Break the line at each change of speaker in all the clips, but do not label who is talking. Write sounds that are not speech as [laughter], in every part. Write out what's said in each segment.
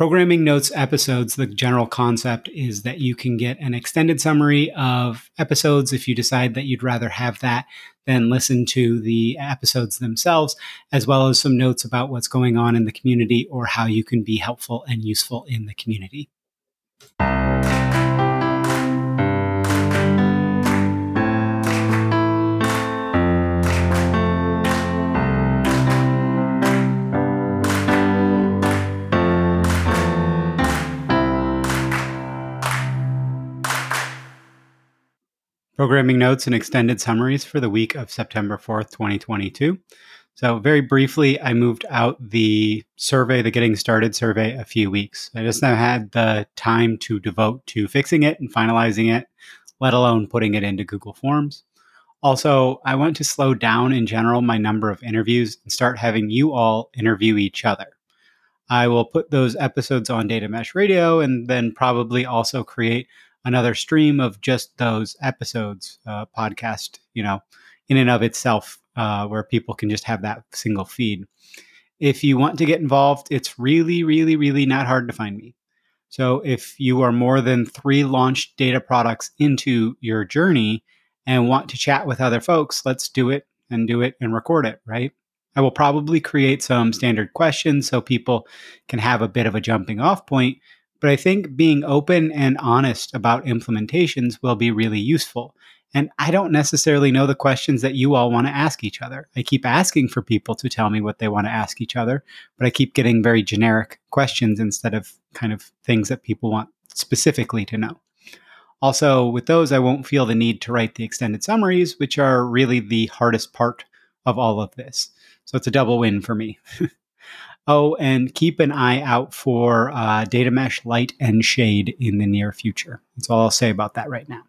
Programming Notes episodes, the general concept is that you can get an extended summary of episodes if you decide that you'd rather have that than listen to the episodes themselves, as well as some notes about what's going on in the community or how you can be helpful and useful in the community. Programming notes and extended summaries for the week of September 4th, 2022. So, very briefly, I moved out the survey, the Getting Started survey, a few weeks. I just now had the time to devote to fixing it and finalizing it, let alone putting it into Google Forms. Also, I want to slow down in general my number of interviews and start having you all interview each other. I will put those episodes on Data Mesh Radio and then probably also create another stream of just those episodes, uh, podcast, you know, in and of itself, uh, where people can just have that single feed. If you want to get involved, it's really, really, really not hard to find me. So if you are more than three launched data products into your journey and want to chat with other folks, let's do it and do it and record it, right? I will probably create some standard questions so people can have a bit of a jumping off point but I think being open and honest about implementations will be really useful. And I don't necessarily know the questions that you all want to ask each other. I keep asking for people to tell me what they want to ask each other, but I keep getting very generic questions instead of kind of things that people want specifically to know. Also, with those, I won't feel the need to write the extended summaries, which are really the hardest part of all of this. So it's a double win for me. [laughs] Oh, and keep an eye out for uh, Data Mesh Light and Shade in the near future. That's all I'll say about that right now.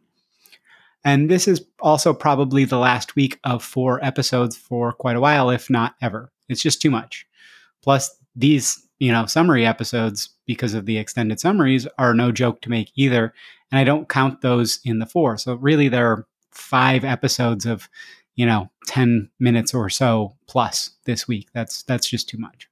And this is also probably the last week of four episodes for quite a while, if not ever. It's just too much. Plus, these, you know, summary episodes, because of the extended summaries, are no joke to make either. And I don't count those in the four. So really, there are five episodes of, you know, 10 minutes or so plus this week. That's that's just too much.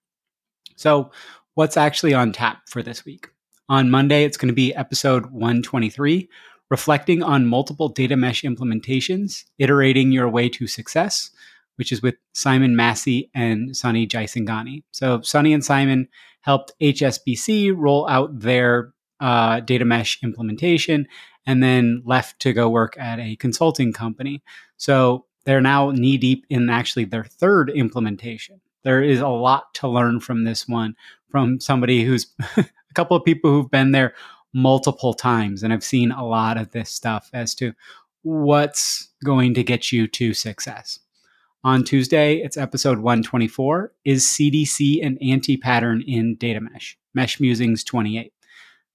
So, what's actually on tap for this week? On Monday, it's going to be episode 123, reflecting on multiple data mesh implementations, iterating your way to success, which is with Simon Massey and Sunny Jaisinghani. So, Sunny and Simon helped HSBC roll out their uh, data mesh implementation and then left to go work at a consulting company. So, they're now knee deep in actually their third implementation there is a lot to learn from this one from somebody who's [laughs] a couple of people who've been there multiple times and I've seen a lot of this stuff as to what's going to get you to success. On Tuesday, it's episode 124 Is CDC an anti pattern in data mesh? Mesh Musings 28.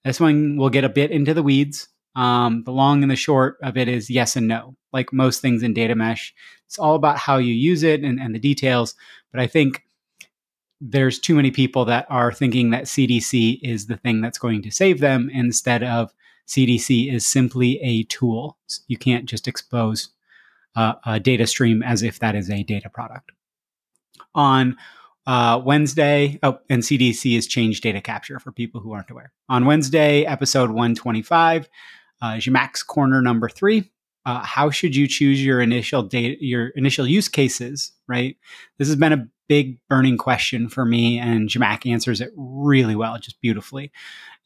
This one will get a bit into the weeds. Um, the long and the short of it is yes and no. Like most things in data mesh, it's all about how you use it and, and the details. But I think there's too many people that are thinking that CDC is the thing that's going to save them instead of CDC is simply a tool. You can't just expose uh, a data stream as if that is a data product. On uh, Wednesday, oh, and CDC is change data capture for people who aren't aware. On Wednesday, episode 125, uh, corner number three. Uh, how should you choose your initial data, your initial use cases? Right. This has been a big burning question for me, and Zhamak answers it really well, just beautifully.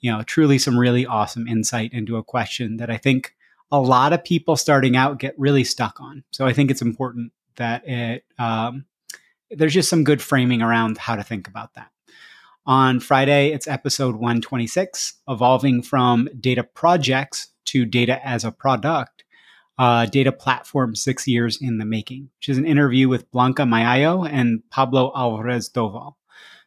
You know, truly some really awesome insight into a question that I think a lot of people starting out get really stuck on. So I think it's important that it um, there's just some good framing around how to think about that. On Friday, it's episode 126, evolving from data projects to data as a product, uh, data platform six years in the making, which is an interview with Blanca Mayayo and Pablo Alvarez Doval.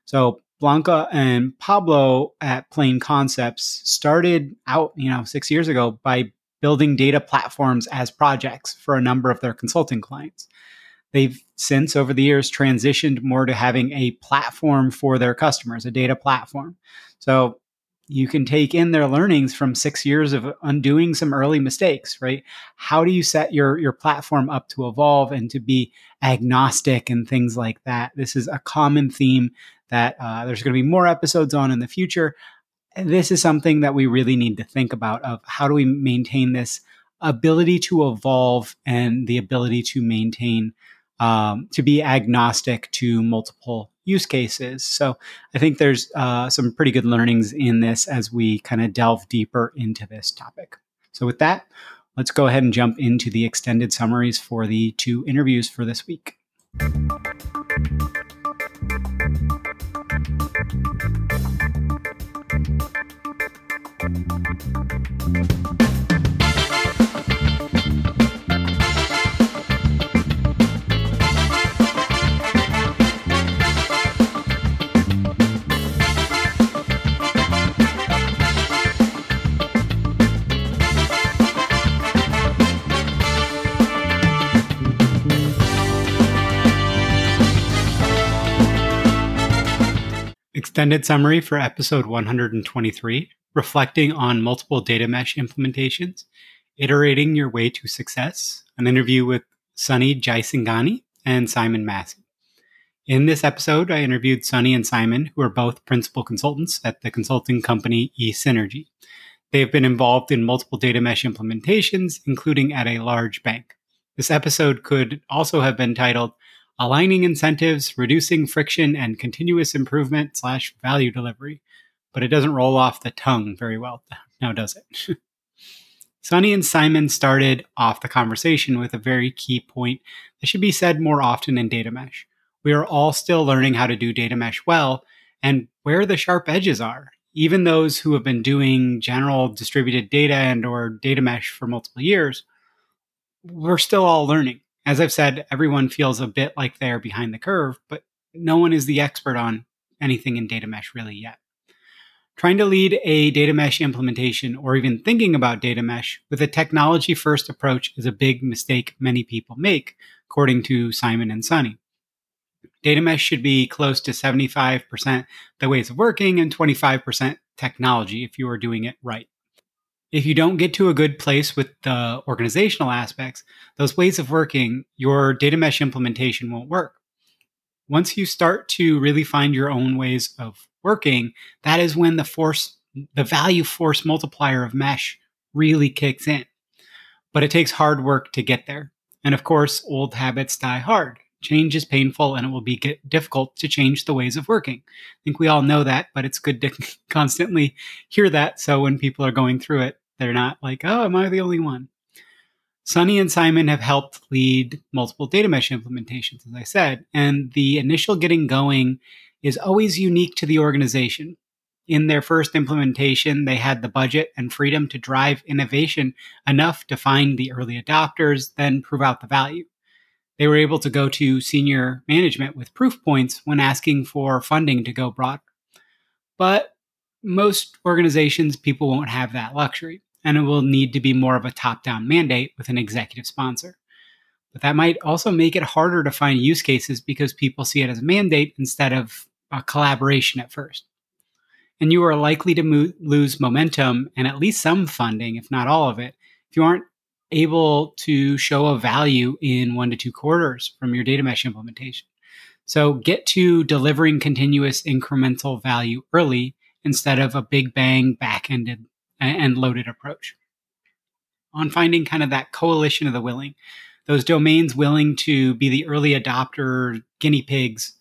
So Blanca and Pablo at Plain Concepts started out, you know, six years ago by building data platforms as projects for a number of their consulting clients. They've since, over the years, transitioned more to having a platform for their customers, a data platform. So you can take in their learnings from six years of undoing some early mistakes, right? How do you set your your platform up to evolve and to be agnostic and things like that? This is a common theme that uh, there's going to be more episodes on in the future. this is something that we really need to think about of how do we maintain this ability to evolve and the ability to maintain um, to be agnostic to multiple use cases. So I think there's uh, some pretty good learnings in this as we kind of delve deeper into this topic. So with that, let's go ahead and jump into the extended summaries for the two interviews for this week. Extended summary for episode 123 reflecting on multiple data mesh implementations, iterating your way to success, an interview with Sunny Jaisinghani and Simon Massey. In this episode, I interviewed Sunny and Simon, who are both principal consultants at the consulting company eSynergy. They have been involved in multiple data mesh implementations, including at a large bank. This episode could also have been titled aligning incentives, reducing friction, and continuous improvement slash value delivery. But it doesn't roll off the tongue very well [laughs] now, does it? [laughs] Sunny and Simon started off the conversation with a very key point that should be said more often in data mesh. We are all still learning how to do data mesh well and where the sharp edges are. Even those who have been doing general distributed data and or data mesh for multiple years, we're still all learning as I've said, everyone feels a bit like they're behind the curve, but no one is the expert on anything in data mesh really yet. Trying to lead a data mesh implementation or even thinking about data mesh with a technology first approach is a big mistake many people make, according to Simon and Sunny. Data mesh should be close to 75% the ways of working and 25% technology if you are doing it right if you don't get to a good place with the organizational aspects, those ways of working, your data mesh implementation won't work. Once you start to really find your own ways of working, that is when the force, the value force multiplier of mesh really kicks in. But it takes hard work to get there. And of course, old habits die hard. Change is painful and it will be difficult to change the ways of working. I think we all know that, but it's good to [laughs] constantly hear that. So when people are going through it, they're not like, oh, am I the only one? Sunny and Simon have helped lead multiple data mesh implementations, as I said, and the initial getting going is always unique to the organization. In their first implementation, they had the budget and freedom to drive innovation enough to find the early adopters, then prove out the value. They were able to go to senior management with proof points when asking for funding to go broader. But most organizations, people won't have that luxury and it will need to be more of a top down mandate with an executive sponsor. But that might also make it harder to find use cases because people see it as a mandate instead of a collaboration at first. And you are likely to mo- lose momentum and at least some funding, if not all of it, if you aren't able to show a value in one to two quarters from your data mesh implementation. So get to delivering continuous incremental value early instead of a big bang back ended and loaded approach. On finding kind of that coalition of the willing, those domains willing to be the early adopter guinea pigs,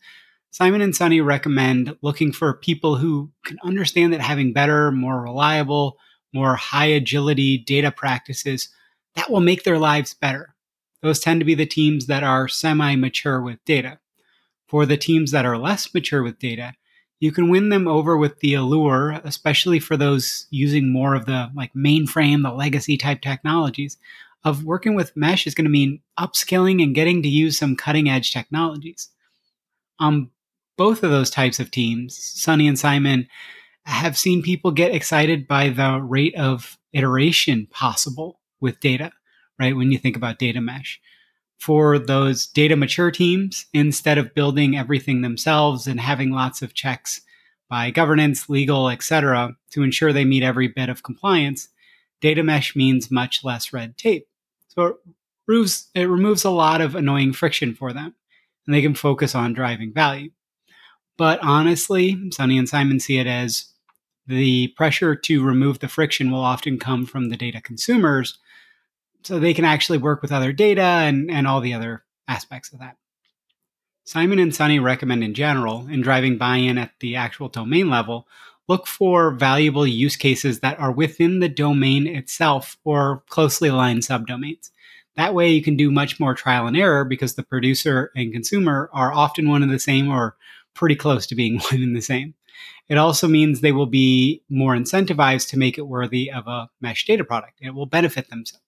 Simon and Sunny recommend looking for people who can understand that having better, more reliable, more high agility data practices that will make their lives better. Those tend to be the teams that are semi mature with data. For the teams that are less mature with data, you can win them over with the allure, especially for those using more of the like mainframe, the legacy type technologies. Of working with mesh is going to mean upskilling and getting to use some cutting edge technologies. Um, both of those types of teams, Sunny and Simon, have seen people get excited by the rate of iteration possible with data, right? When you think about data mesh for those data mature teams instead of building everything themselves and having lots of checks by governance, legal, etc., to ensure they meet every bit of compliance, data mesh means much less red tape. So it removes, it removes a lot of annoying friction for them, and they can focus on driving value. But honestly, Sunny and Simon see it as the pressure to remove the friction will often come from the data consumers so they can actually work with other data and, and all the other aspects of that. Simon and Sunny recommend in general, in driving buy in at the actual domain level, look for valuable use cases that are within the domain itself or closely aligned subdomains. That way, you can do much more trial and error because the producer and consumer are often one and the same or pretty close to being [laughs] one and the same. It also means they will be more incentivized to make it worthy of a mesh data product. It will benefit themselves.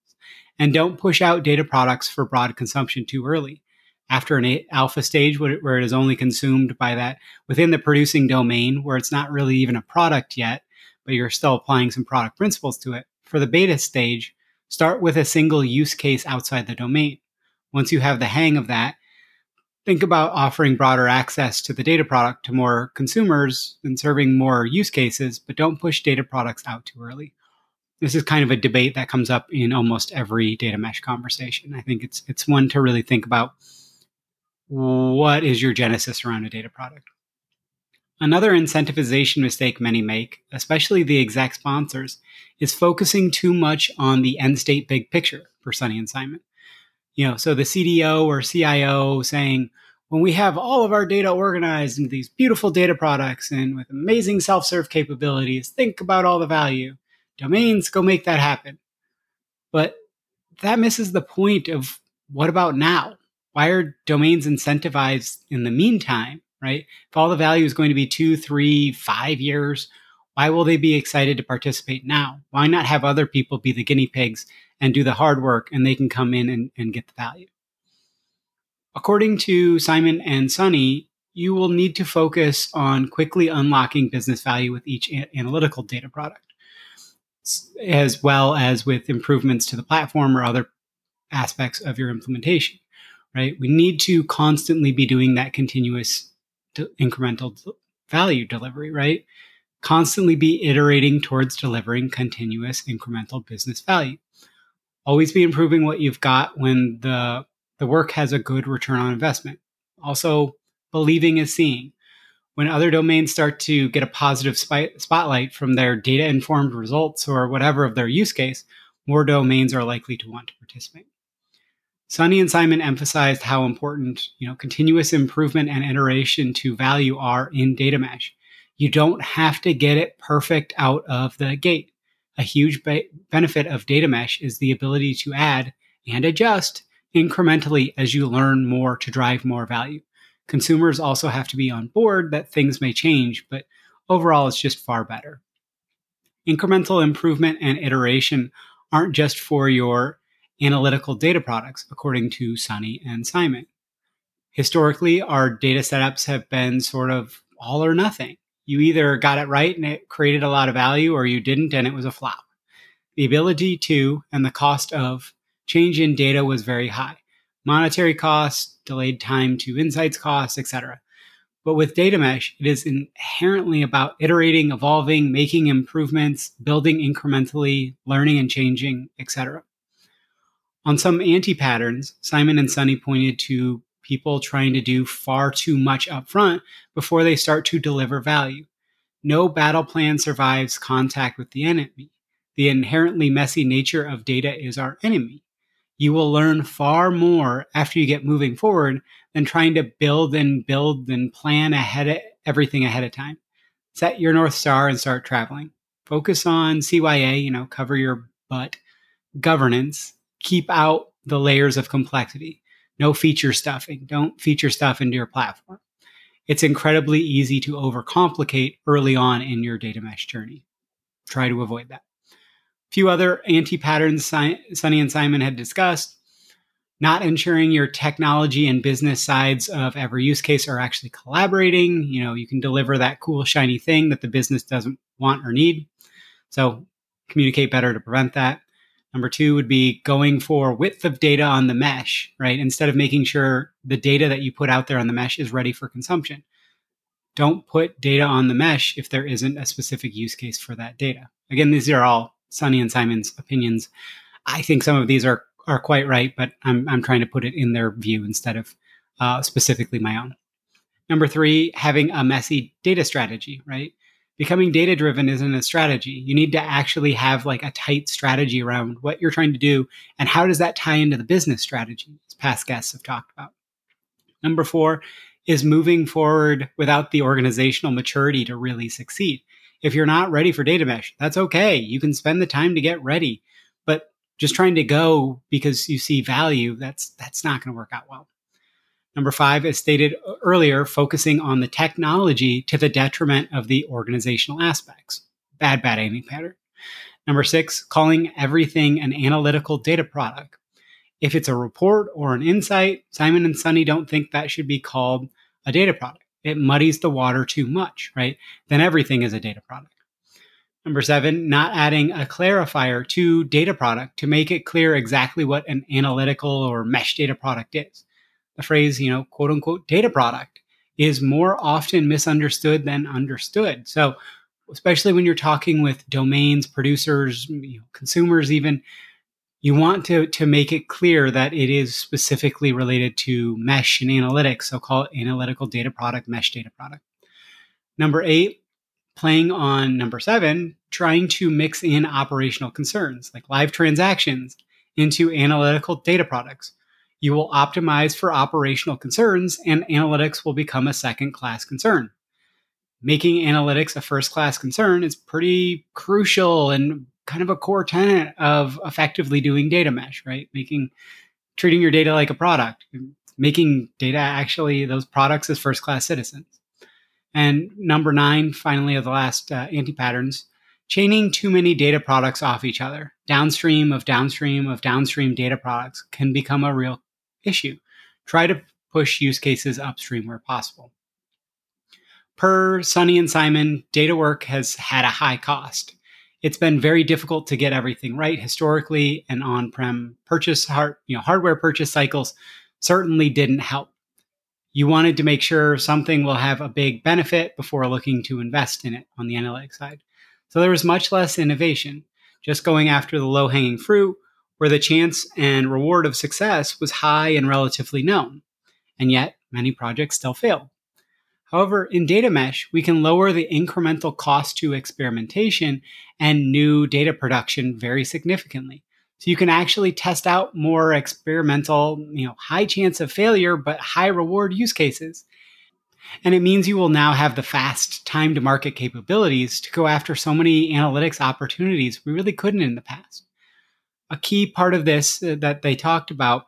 And don't push out data products for broad consumption too early. After an alpha stage where it is only consumed by that within the producing domain where it's not really even a product yet, but you're still applying some product principles to it. For the beta stage, start with a single use case outside the domain. Once you have the hang of that, think about offering broader access to the data product to more consumers and serving more use cases, but don't push data products out too early this is kind of a debate that comes up in almost every data mesh conversation. I think it's it's one to really think about what is your genesis around a data product. Another incentivization mistake many make, especially the exec sponsors, is focusing too much on the end state big picture for Sunny and Simon. You know, so the CDO or CIO saying, when we have all of our data organized into these beautiful data products and with amazing self serve capabilities, think about all the value domains, go make that happen. But that misses the point of what about now? Why are domains incentivized in the meantime, right? If all the value is going to be two, three, five years, why will they be excited to participate now? Why not have other people be the guinea pigs and do the hard work and they can come in and, and get the value? According to Simon and Sunny, you will need to focus on quickly unlocking business value with each a- analytical data product as well as with improvements to the platform or other aspects of your implementation, right? We need to constantly be doing that continuous incremental value delivery, right? Constantly be iterating towards delivering continuous incremental business value. Always be improving what you've got when the the work has a good return on investment. Also, believing is seeing when other domains start to get a positive spotlight from their data informed results or whatever of their use case, more domains are likely to want to participate. Sunny and Simon emphasized how important, you know, continuous improvement and iteration to value are in data mesh. You don't have to get it perfect out of the gate. A huge be- benefit of data mesh is the ability to add and adjust incrementally as you learn more to drive more value consumers also have to be on board that things may change, but overall, it's just far better. Incremental improvement and iteration aren't just for your analytical data products, according to Sunny and Simon. Historically, our data setups have been sort of all or nothing. You either got it right and it created a lot of value, or you didn't and it was a flop. The ability to and the cost of change in data was very high monetary costs, delayed time to insights costs, etc. But with data mesh, it is inherently about iterating, evolving, making improvements, building incrementally, learning and changing, etc. On some anti patterns, Simon and Sunny pointed to people trying to do far too much upfront before they start to deliver value. No battle plan survives contact with the enemy. The inherently messy nature of data is our enemy you will learn far more after you get moving forward than trying to build and build and plan ahead of everything ahead of time. Set your North Star and start traveling. Focus on CYA, you know, cover your butt. Governance, keep out the layers of complexity. No feature stuffing. Don't feature stuff into your platform. It's incredibly easy to overcomplicate early on in your data mesh journey. Try to avoid that few other anti patterns Sunny and Simon had discussed. Not ensuring your technology and business sides of every use case are actually collaborating. You know, you can deliver that cool, shiny thing that the business doesn't want or need. So communicate better to prevent that. Number two would be going for width of data on the mesh, right? Instead of making sure the data that you put out there on the mesh is ready for consumption. Don't put data on the mesh if there isn't a specific use case for that data. Again, these are all Sunny and Simon's opinions. I think some of these are are quite right, but I'm I'm trying to put it in their view instead of uh, specifically my own. Number three, having a messy data strategy, right? becoming data driven isn't a strategy. You need to actually have like a tight strategy around what you're trying to do and how does that tie into the business strategy, as past guests have talked about. Number four is moving forward without the organizational maturity to really succeed. If you're not ready for data mesh, that's okay. You can spend the time to get ready, but just trying to go because you see value, that's that's not going to work out well. Number five, as stated earlier, focusing on the technology to the detriment of the organizational aspects. Bad, bad anti pattern. Number six, calling everything an analytical data product. If it's a report or an insight, Simon and Sunny don't think that should be called a data product. It muddies the water too much, right? Then everything is a data product. Number seven, not adding a clarifier to data product to make it clear exactly what an analytical or mesh data product is the phrase, you know, quote unquote data product is more often misunderstood than understood. So, especially when you're talking with domains, producers, you know, consumers, even, you want to, to make it clear that it is specifically related to mesh and analytics. So, call it analytical data product, mesh data product. Number eight, playing on number seven, trying to mix in operational concerns like live transactions into analytical data products you will optimize for operational concerns, and analytics will become a second class concern. Making analytics a first class concern is pretty crucial and kind of a core tenet of effectively doing data mesh, right? Making treating your data like a product, making data actually those products as first class citizens. And number nine, finally, of the last uh, anti patterns, chaining too many data products off each other, downstream of downstream of downstream data products, can become a real issue. Try to push use cases upstream where possible. Per Sunny and Simon, data work has had a high cost. It's been very difficult to get everything right historically, and on-prem purchase hard, you know, hardware purchase cycles certainly didn't help. You wanted to make sure something will have a big benefit before looking to invest in it on the analytics side. So there was much less innovation, just going after the low-hanging fruit where the chance and reward of success was high and relatively known, and yet many projects still failed. However, in data mesh, we can lower the incremental cost to experimentation and new data production very significantly. So you can actually test out more experimental, you know, high chance of failure, but high reward use cases. And it means you will now have the fast time to market capabilities to go after so many analytics opportunities we really couldn't in the past a key part of this uh, that they talked about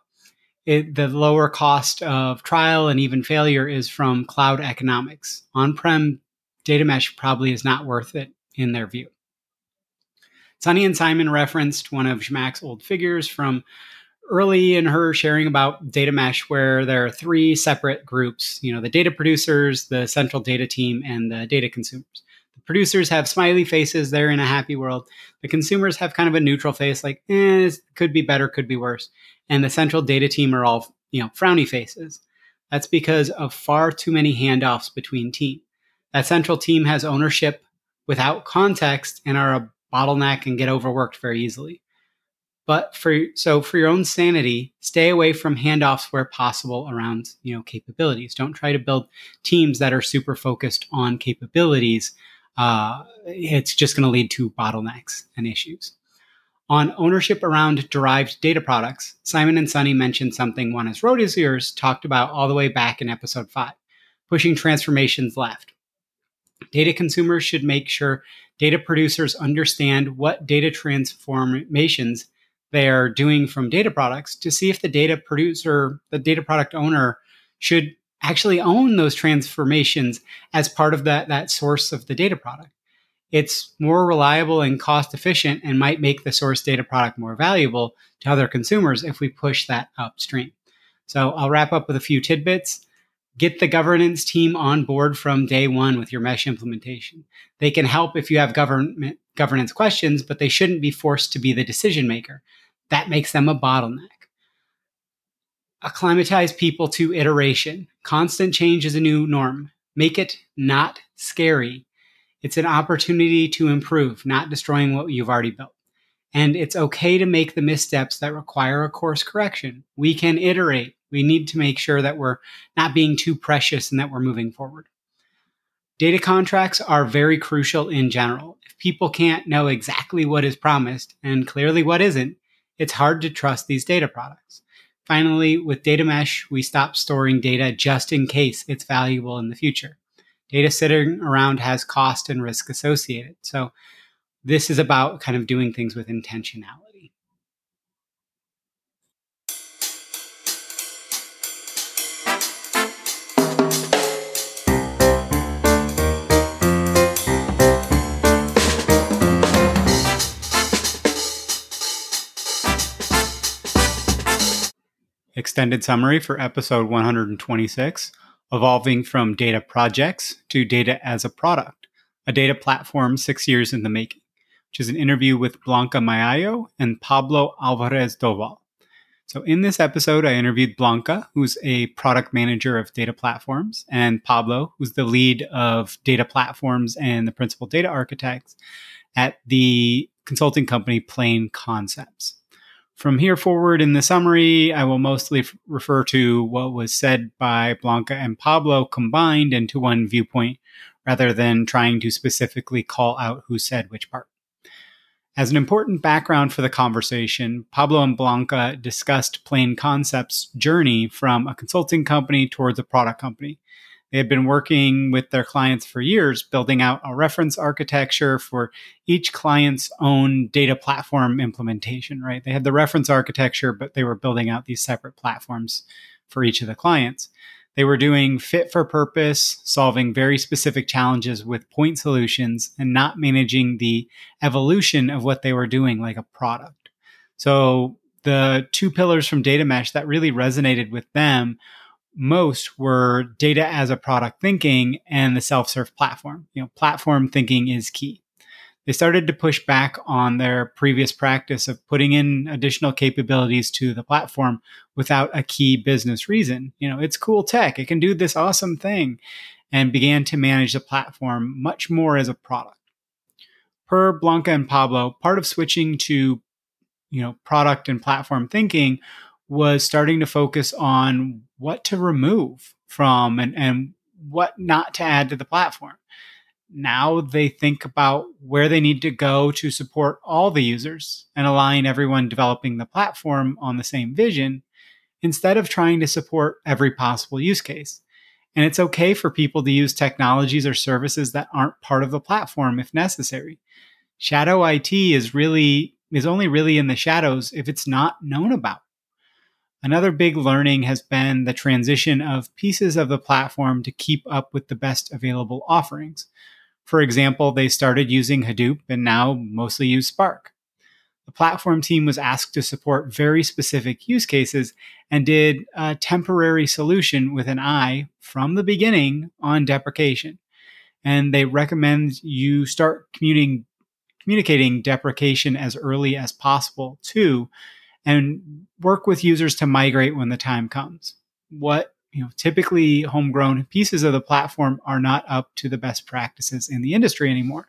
it, the lower cost of trial and even failure is from cloud economics. On prem data mesh probably is not worth it in their view. Sunny and Simon referenced one of Zhamak's old figures from early in her sharing about data mesh, where there are three separate groups you know, the data producers, the central data team, and the data consumers producers have smiley faces they're in a happy world. The consumers have kind of a neutral face like eh, could be better could be worse. And the central data team are all you know frowny faces. That's because of far too many handoffs between teams that central team has ownership without context and are a bottleneck and get overworked very easily. But for so for your own sanity stay away from handoffs where possible around you know capabilities. Don't try to build teams that are super focused on capabilities uh, it's just going to lead to bottlenecks and issues. On ownership around derived data products, Simon and Sunny mentioned something Wannes Rosiers talked about all the way back in episode five, pushing transformations left. Data consumers should make sure data producers understand what data transformations they are doing from data products to see if the data producer, the data product owner, should actually own those transformations as part of that, that source of the data product. It's more reliable and cost efficient and might make the source data product more valuable to other consumers if we push that upstream. So I'll wrap up with a few tidbits. Get the governance team on board from day one with your mesh implementation. They can help if you have government governance questions, but they shouldn't be forced to be the decision maker. That makes them a bottleneck acclimatize people to iteration. Constant change is a new norm. Make it not scary. It's an opportunity to improve, not destroying what you've already built. And it's okay to make the missteps that require a course correction. We can iterate. We need to make sure that we're not being too precious and that we're moving forward. Data contracts are very crucial in general. If people can't know exactly what is promised and clearly what isn't, it's hard to trust these data products. Finally, with data mesh, we stop storing data just in case it's valuable in the future. Data sitting around has cost and risk associated. So, this is about kind of doing things with intentionality. Extended summary for episode 126 Evolving from Data Projects to Data as a Product, a data platform six years in the making, which is an interview with Blanca Mayayo and Pablo Alvarez Doval. So, in this episode, I interviewed Blanca, who's a product manager of data platforms, and Pablo, who's the lead of data platforms and the principal data architects at the consulting company Plain Concepts. From here forward in the summary, I will mostly f- refer to what was said by Blanca and Pablo combined into one viewpoint rather than trying to specifically call out who said which part. As an important background for the conversation, Pablo and Blanca discussed Plain Concepts' journey from a consulting company towards a product company they had been working with their clients for years, building out a reference architecture for each client's own data platform implementation, right? They had the reference architecture, but they were building out these separate platforms for each of the clients. They were doing fit for purpose, solving very specific challenges with point solutions and not managing the evolution of what they were doing like a product. So the two pillars from data mesh that really resonated with them most were data as a product thinking and the self-serve platform. You know, platform thinking is key. They started to push back on their previous practice of putting in additional capabilities to the platform without a key business reason. You know, it's cool tech. It can do this awesome thing and began to manage the platform much more as a product. Per Blanca and Pablo, part of switching to you know, product and platform thinking was starting to focus on what to remove from and, and what not to add to the platform. Now they think about where they need to go to support all the users and align everyone developing the platform on the same vision instead of trying to support every possible use case. And it's okay for people to use technologies or services that aren't part of the platform if necessary. Shadow IT is really is only really in the shadows if it's not known about. Another big learning has been the transition of pieces of the platform to keep up with the best available offerings. For example, they started using Hadoop and now mostly use Spark. The platform team was asked to support very specific use cases and did a temporary solution with an eye from the beginning on deprecation. And they recommend you start communicating, communicating deprecation as early as possible too and work with users to migrate when the time comes. What you know, typically homegrown pieces of the platform are not up to the best practices in the industry anymore.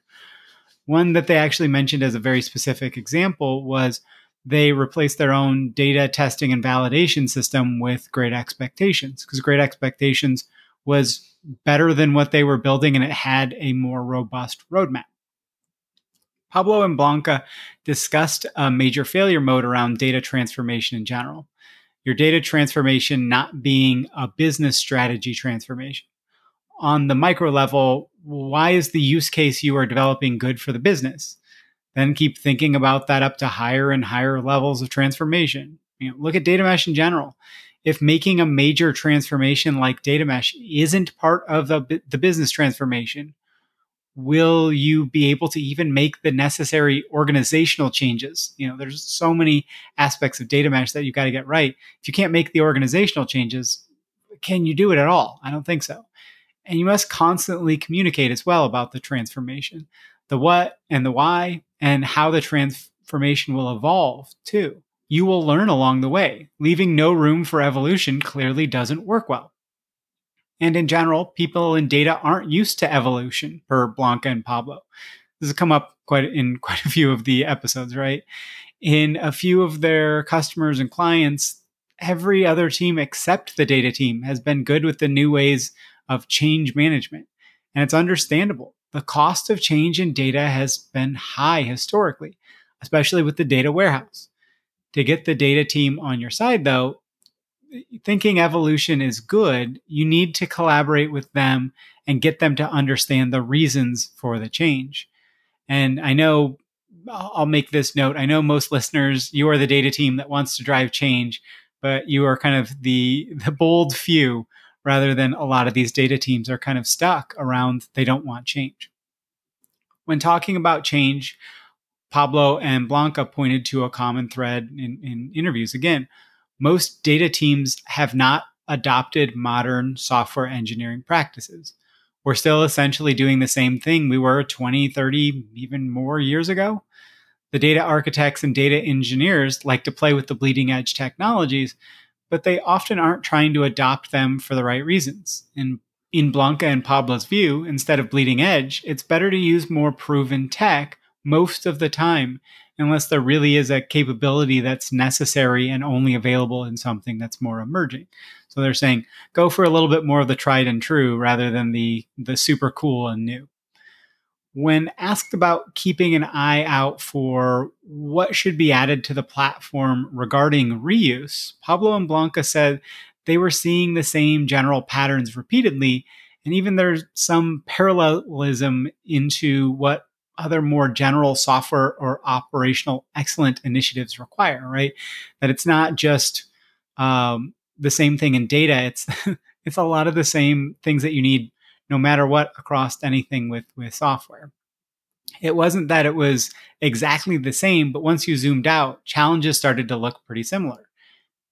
One that they actually mentioned as a very specific example was they replaced their own data testing and validation system with Great Expectations because Great Expectations was better than what they were building and it had a more robust roadmap. Pablo and Blanca discussed a major failure mode around data transformation in general. Your data transformation not being a business strategy transformation. On the micro level, why is the use case you are developing good for the business? Then keep thinking about that up to higher and higher levels of transformation. You know, look at data mesh in general. If making a major transformation like data mesh isn't part of the, the business transformation, will you be able to even make the necessary organizational changes? You know, there's so many aspects of data mesh that you've got to get right. If you can't make the organizational changes, can you do it at all? I don't think so. And you must constantly communicate as well about the transformation, the what and the why, and how the transformation will evolve too. You will learn along the way. Leaving no room for evolution clearly doesn't work well. And in general, people in data aren't used to evolution per Blanca and Pablo. This has come up quite in [laughs] quite a few of the episodes, right? In a few of their customers and clients, every other team except the data team has been good with the new ways of change management. And it's understandable. The cost of change in data has been high historically, especially with the data warehouse. To get the data team on your side, though, thinking evolution is good, you need to collaborate with them and get them to understand the reasons for the change. And I know I'll make this note. I know most listeners, you are the data team that wants to drive change, but you are kind of the [laughs] the bold few rather than a lot of these data teams are kind of stuck around they don't want change. When talking about change, Pablo and Blanca pointed to a common thread in, in interviews. Again, most data teams have not adopted modern software engineering practices. We're still essentially doing the same thing we were 20, 30, even more years ago. The data architects and data engineers like to play with the bleeding edge technologies, but they often aren't trying to adopt them for the right reasons. In, in Blanca and Pablo's view, instead of bleeding edge, it's better to use more proven tech most of the time unless there really is a capability that's necessary and only available in something that's more emerging. So they're saying go for a little bit more of the tried and true rather than the the super cool and new. When asked about keeping an eye out for what should be added to the platform regarding reuse, Pablo and Blanca said they were seeing the same general patterns repeatedly and even there's some parallelism into what other more general software or operational excellent initiatives require, right? That it's not just um, the same thing in data. It's [laughs] it's a lot of the same things that you need no matter what across anything with with software. It wasn't that it was exactly the same, but once you zoomed out, challenges started to look pretty similar.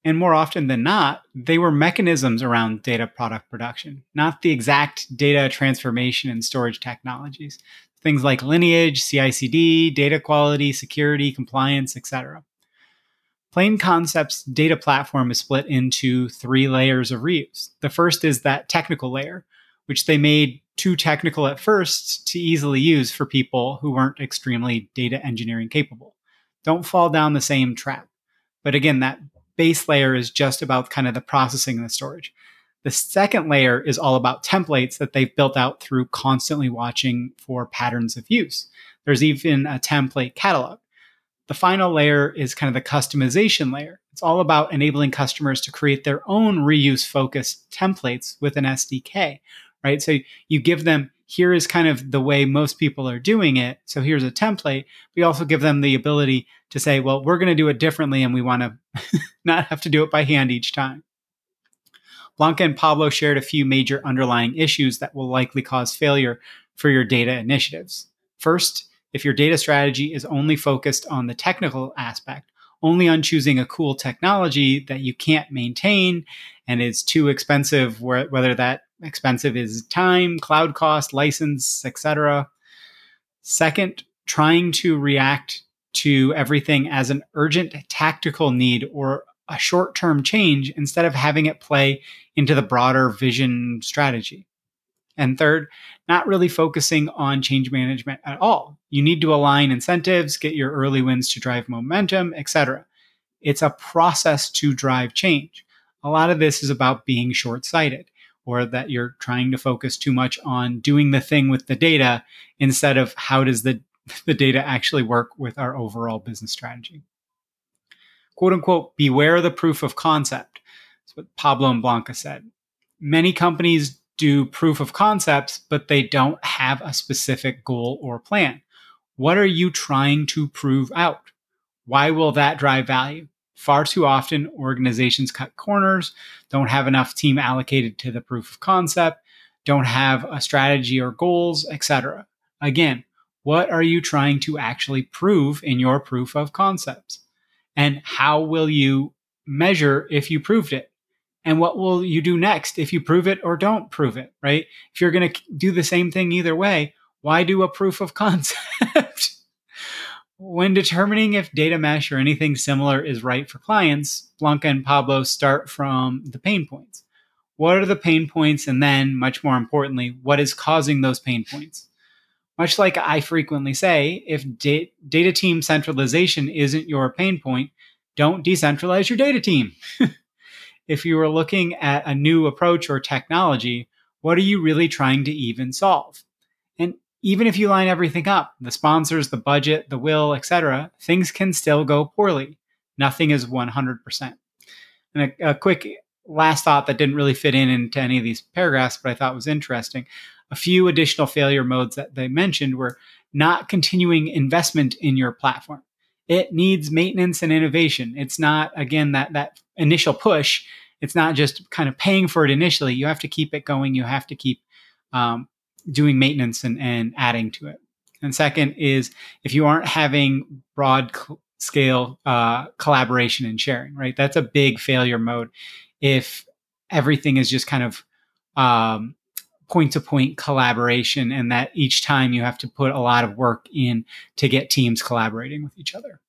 And more often than not, they were mechanisms around data product production, not the exact data transformation and storage technologies things like lineage, CI/CD, data quality, security, compliance, etc. Plain Concepts data platform is split into three layers of reuse. The first is that technical layer, which they made too technical at first to easily use for people who weren't extremely data engineering capable. Don't fall down the same trap. But again, that base layer is just about kind of the processing and the storage. The second layer is all about templates that they've built out through constantly watching for patterns of use. There's even a template catalog. The final layer is kind of the customization layer. It's all about enabling customers to create their own reuse focused templates with an SDK, right? So you give them here is kind of the way most people are doing it. So here's a template. We also give them the ability to say, well, we're going to do it differently and we want to [laughs] not have to do it by hand each time. Blanca and Pablo shared a few major underlying issues that will likely cause failure for your data initiatives. First, if your data strategy is only focused on the technical aspect, only on choosing a cool technology that you can't maintain and is too expensive, whether that expensive is time, cloud cost, license, etc. Second, trying to react to everything as an urgent tactical need or a short term change instead of having it play into the broader vision strategy. And third, not really focusing on change management at all. You need to align incentives, get your early wins to drive momentum, etc. It's a process to drive change. A lot of this is about being short sighted or that you're trying to focus too much on doing the thing with the data instead of how does the, [laughs] the data actually work with our overall business strategy quote unquote, beware the proof of concept. That's what Pablo and Blanca said. Many companies do proof of concepts, but they don't have a specific goal or plan. What are you trying to prove out? Why will that drive value? Far too often, organizations cut corners, don't have enough team allocated to the proof of concept, don't have a strategy or goals, etc. Again, what are you trying to actually prove in your proof of concepts? And how will you measure if you proved it? And what will you do next if you prove it or don't prove it, right? If you're going to do the same thing either way, why do a proof of [laughs] concept? when determining if data mesh or anything similar is right for clients, Blanca and Pablo start from the pain points. What are the pain points? And then, much more importantly, what is causing those pain points? Much like I frequently say, if da- data team centralization isn't your pain point, don't decentralize your data team. [laughs] if you are looking at a new approach or technology, what are you really trying to even solve? And even if you line everything up, the sponsors, the budget, the will, etc., things can still go poorly. Nothing is 100%. And a, a quick last thought that didn't really fit in into any of these paragraphs, but I thought was interesting. A few additional failure modes that they mentioned were not continuing investment in your platform. It needs maintenance and innovation. It's not, again, that, that initial push. It's not just kind of paying for it initially. You have to keep it going. You have to keep um, doing maintenance and, and adding to it. And second is if you aren't having broad cl- scale uh, collaboration and sharing, right? That's a big failure mode. If everything is just kind of point to point collaboration and that each time you have to put a lot of work in to get teams collaborating with each other.